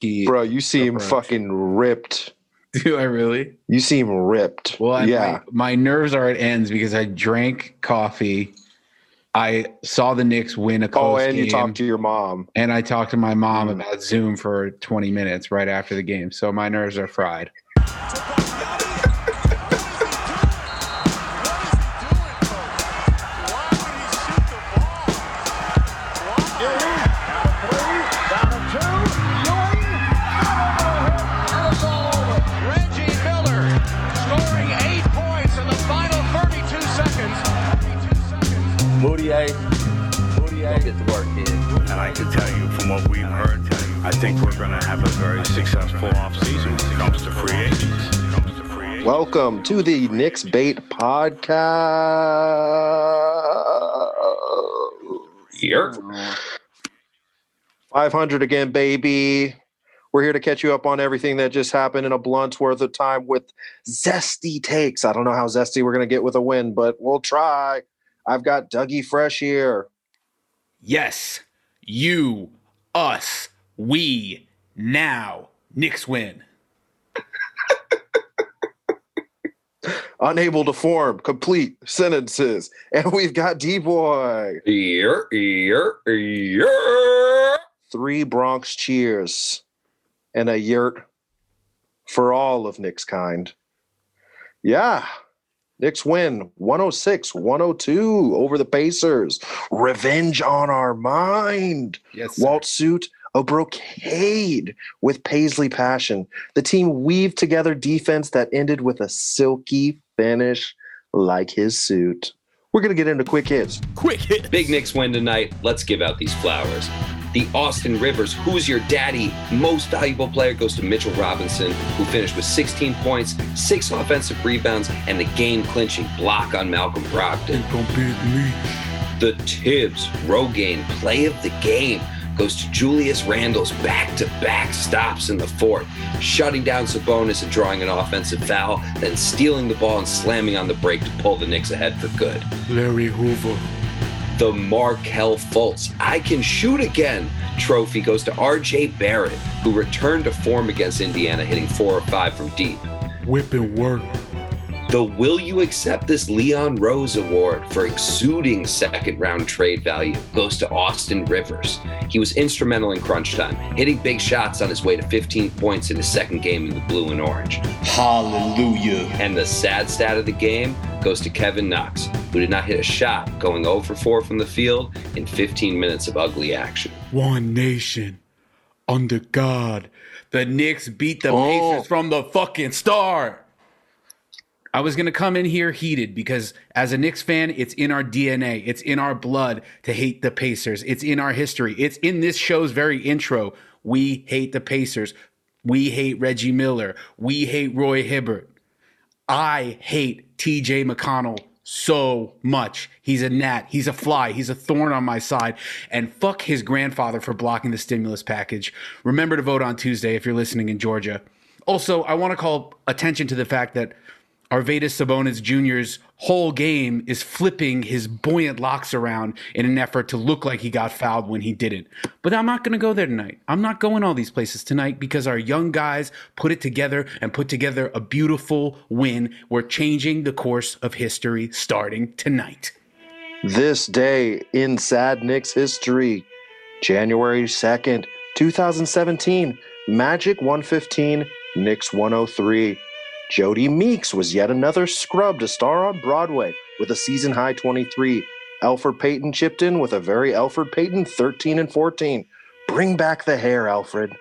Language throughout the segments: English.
He, Bro, you seem approach. fucking ripped. do I really? You seem ripped. Well, I, yeah. my, my nerves are at ends because I drank coffee. I saw the Knicks win a Oh, close and game, you talked to your mom. and I talked to my mom Mm. about Zoom for 20 minutes right after the game. So my nerves are fried. I can tell you from what we've heard, I think we're going to have a very successful offseason when it comes to free agents. When it comes to free agents. Welcome to the Knicks Bait Podcast. Here. 500 again, baby. We're here to catch you up on everything that just happened in a blunt's worth of time with zesty takes. I don't know how zesty we're going to get with a win, but we'll try. I've got Dougie Fresh here. Yes, you, us, we, now, Knicks win. Unable to form complete sentences. And we've got D Boy. Here. Here. Here. Three Bronx cheers and a yurt for all of Nick's kind. Yeah. Knicks win 106 102 over the Pacers. Revenge on our mind. Yes, Walt suit a brocade with Paisley passion. The team weaved together defense that ended with a silky finish like his suit. We're going to get into quick hits. quick hit. Big Knicks win tonight. Let's give out these flowers. The Austin Rivers, who's your daddy, most valuable player goes to Mitchell Robinson, who finished with 16 points, six offensive rebounds, and the game clinching block on Malcolm Brogdon. The Thibs Rogaine play of the game goes to Julius Randle's back to back stops in the fourth, shutting down Sabonis and drawing an offensive foul, then stealing the ball and slamming on the break to pull the Knicks ahead for good. Larry Hoover. The Markelle Fultz I Can Shoot Again trophy goes to RJ Barrett, who returned to form against Indiana, hitting four or five from deep. Whipping work. The Will You Accept This Leon Rose Award for exuding second round trade value goes to Austin Rivers. He was instrumental in crunch time, hitting big shots on his way to 15 points in his second game in the blue and orange. Hallelujah. And the sad stat of the game goes to Kevin Knox, who did not hit a shot, going 0 for 4 from the field in 15 minutes of ugly action. One nation. Under God. The Knicks beat the Oh. Pacers from the fucking start. I was going to come in here heated because as a Knicks fan, it's in our DNA. It's in our blood to hate the Pacers. It's in our history. It's in this show's very intro. We hate the Pacers. We hate Reggie Miller. We hate Roy Hibbert. I hate TJ McConnell so much. He's a gnat. He's a fly. He's a thorn on my side. And fuck his grandfather for blocking the stimulus package. Remember to vote on Tuesday if you're listening in Georgia. Also, I want to call attention to the fact that Arvydas Sabonis Jr.'s whole game is flipping his buoyant locks around in an effort to look like he got fouled when he didn't. But I'm not going to go there tonight. I'm not going all these places tonight because our young guys put it together and put together a beautiful win. We're changing the course of history starting tonight. This day in sad Knicks history, January 2nd, 2017, Magic 115, Knicks 103. Jodie Meeks was yet another scrub to star on Broadway with a season high 23. Elfrid Payton chipped in with a very Elfrid Payton 13 and 14. Bring back the hair, Elfrid.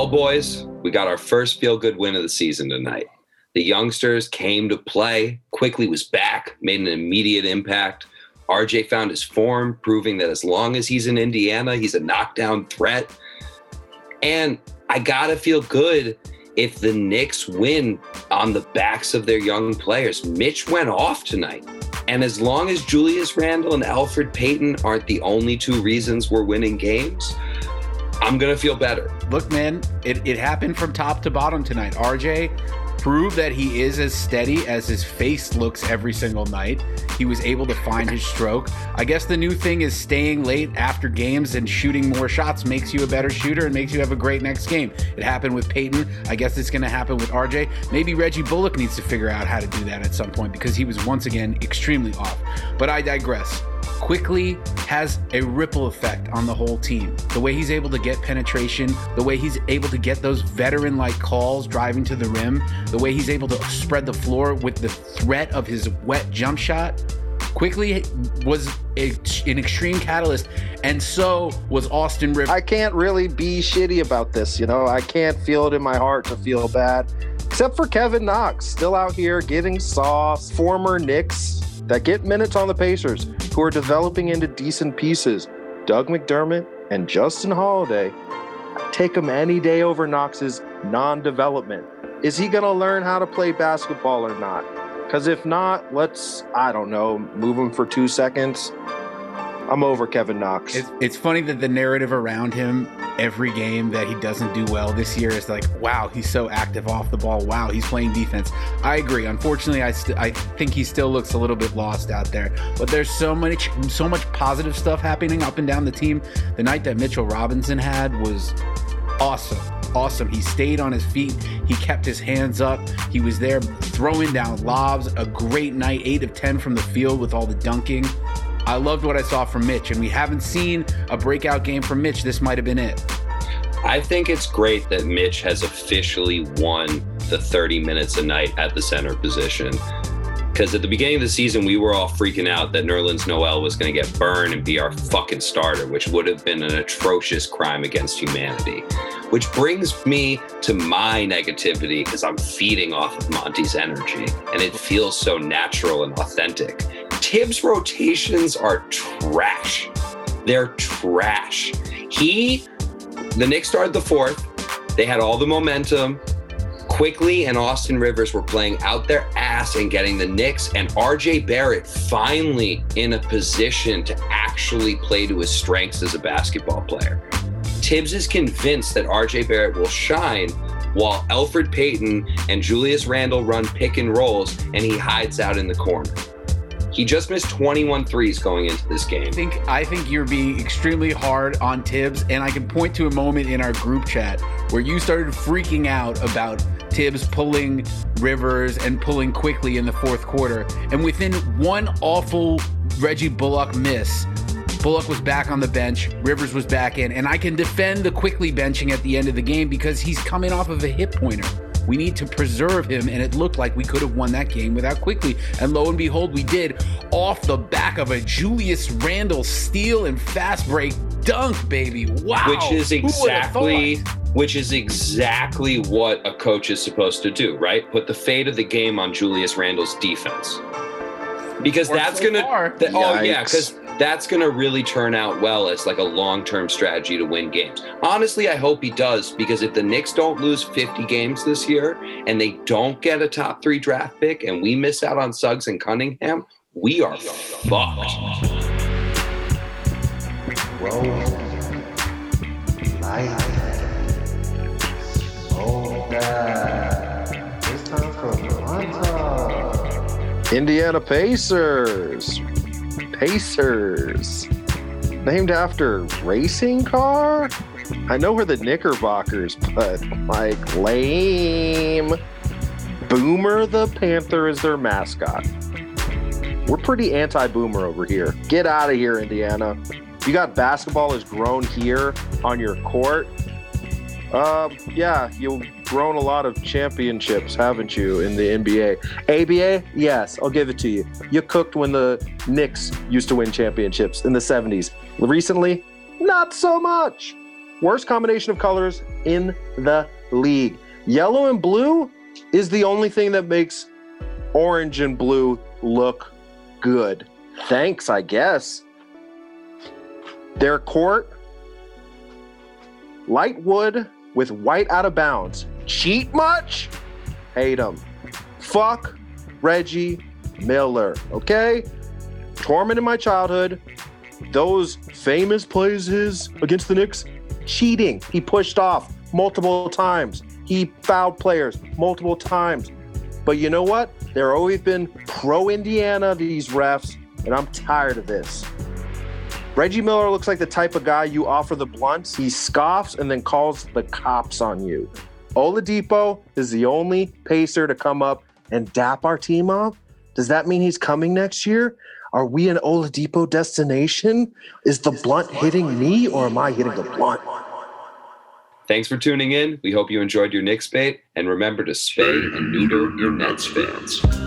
Well, boys, we got our first feel good win of the season tonight. The youngsters came to play, Quickley was back, made an immediate impact. RJ found his form, proving that as long as he's in Indiana, he's a knockdown threat. And I gotta feel good if the Knicks win on the backs of their young players. Mitch went off tonight. And as long as Julius Randle and Elfrid Payton aren't the only two reasons we're winning games, I'm going to feel better. Look, man, it, it happened from top to bottom tonight. RJ proved that he is as steady as his face looks every single night. He was able to find his stroke. I guess the new thing is staying late after games and shooting more shots makes you a better shooter and makes you have a great next game. It happened with Payton. I guess it's going to happen with RJ. Maybe Reggie Bullock needs to figure out how to do that at some point because he was once again extremely off. But I digress. Quickley has a ripple effect on the whole team. The way he's able to get penetration, the way he's able to get those veteran like calls driving to the rim, the way he's able to spread the floor with the threat of his wet jump shot. Quickley was a, an extreme catalyst, and so was Austin Rivers. I can't really be shitty about this, you know. I can't feel it in my heart to feel bad. Except for Kevin Knox, still out here getting sauce. Former Knicks that get minutes on the Pacers, who are developing into decent pieces. Doug McDermott and Justin Holiday. Take them any day over Knox's non development. Is he going to learn how to play basketball or not? Because if not, let's, I don't know, move him for two seconds. I'm over Kevin Knox. It's, it's funny that the narrative around him every game that he doesn't do well this year is like, wow, he's so active off the ball. Wow, he's playing defense. I agree. Unfortunately, I st- I think he still looks a little bit lost out there. But there's so much so much positive stuff happening up and down the team. The night that Mitchell Robinson had was awesome. Awesome. He stayed on his feet. He kept his hands up. He was there throwing down lobs. A great night, 8 of 10 from the field with all the dunking. I loved what I saw from Mitch, and we haven't seen a breakout game from Mitch. This might have been it. I think it's great that Mitch has officially won the 30 minutes a night at the center position. Because at the beginning of the season, we were all freaking out that Nerlens Noel was going to get burned and be our fucking starter, which would have been an atrocious crime against humanity. Which brings me to my negativity because I'm feeding off of Monty's energy and it feels so natural and authentic. Thibs rotations are trash. They're trash. He, the Knicks started the fourth. They had all the momentum. Quickley and Austin Rivers were playing out their ass and getting the Knicks and RJ Barrett finally in a position to actually play to his strengths as a basketball player. Thibs is convinced that RJ Barrett will shine while Elfrid Payton and Julius Randle run pick and rolls and he hides out in the corner. He just missed 21 threes going into this game. I think I think you're being extremely hard on Thibs, and I can point to a moment in our group chat where you started freaking out about Thibs pulling Rivers and pulling Quickley in the fourth quarter. And within one awful Reggie Bullock miss, Bullock was back on the bench, Rivers was back in, and I can defend the Quickley benching at the end of the game because he's coming off of a hip pointer. We need to preserve him, and it looked like we could have won that game without Quickley. And lo and behold, we did off the back of a Julius Randle steal and fast break dunk, baby. Wow. Which is exactly which is exactly what a coach is supposed to do, right? Put the fate of the game on Julius Randle's defense. Because Or that's so gonna far. that- oh yeah, because that's gonna really turn out well as like a long-term strategy to win games. Honestly, I hope he does because if the Knicks don't lose 50 games this year and they don't get a top three draft pick and we miss out on Suggs and Cunningham, we are fucked. Indiana Pacers. Pacers. Named after racing car? I know we're the Knickerbockers, but like lame. Boomer the Panther is their mascot. We're pretty anti boomer over here. Get out of here, Indiana. You got basketball has grown here on your court. Um, yeah, you've grown a lot of championships, haven't you, in the NBA? ABA, yes, I'll give it to you. You cooked when the Knicks used to win championships in the 70s. Recently, not so much. Worst combination of colors in the league. Yellow and blue is the only thing that makes orange and blue look good. Thanks, I guess. Their court, light wood with White out of bounds. Cheat much? Hate him. Fuck Reggie Miller. Okay? Torment in my childhood. Those famous plays his against the Knicks, cheating. He pushed off multiple times. He fouled players multiple times. But you know what? They're always been pro Indiana, these refs, and I'm tired of this. Reggie Miller looks like the type of guy you offer the blunts, he scoffs and then calls the cops on you. Oladipo is the only pacer to come up and dap our team up. Does that mean he's coming next year? Are we an Oladipo destination? Is the blunt hitting me or am I hitting the blunt? Thanks for tuning in. We hope you enjoyed your Knicks bait, and remember to spay and neuter your Nets fans.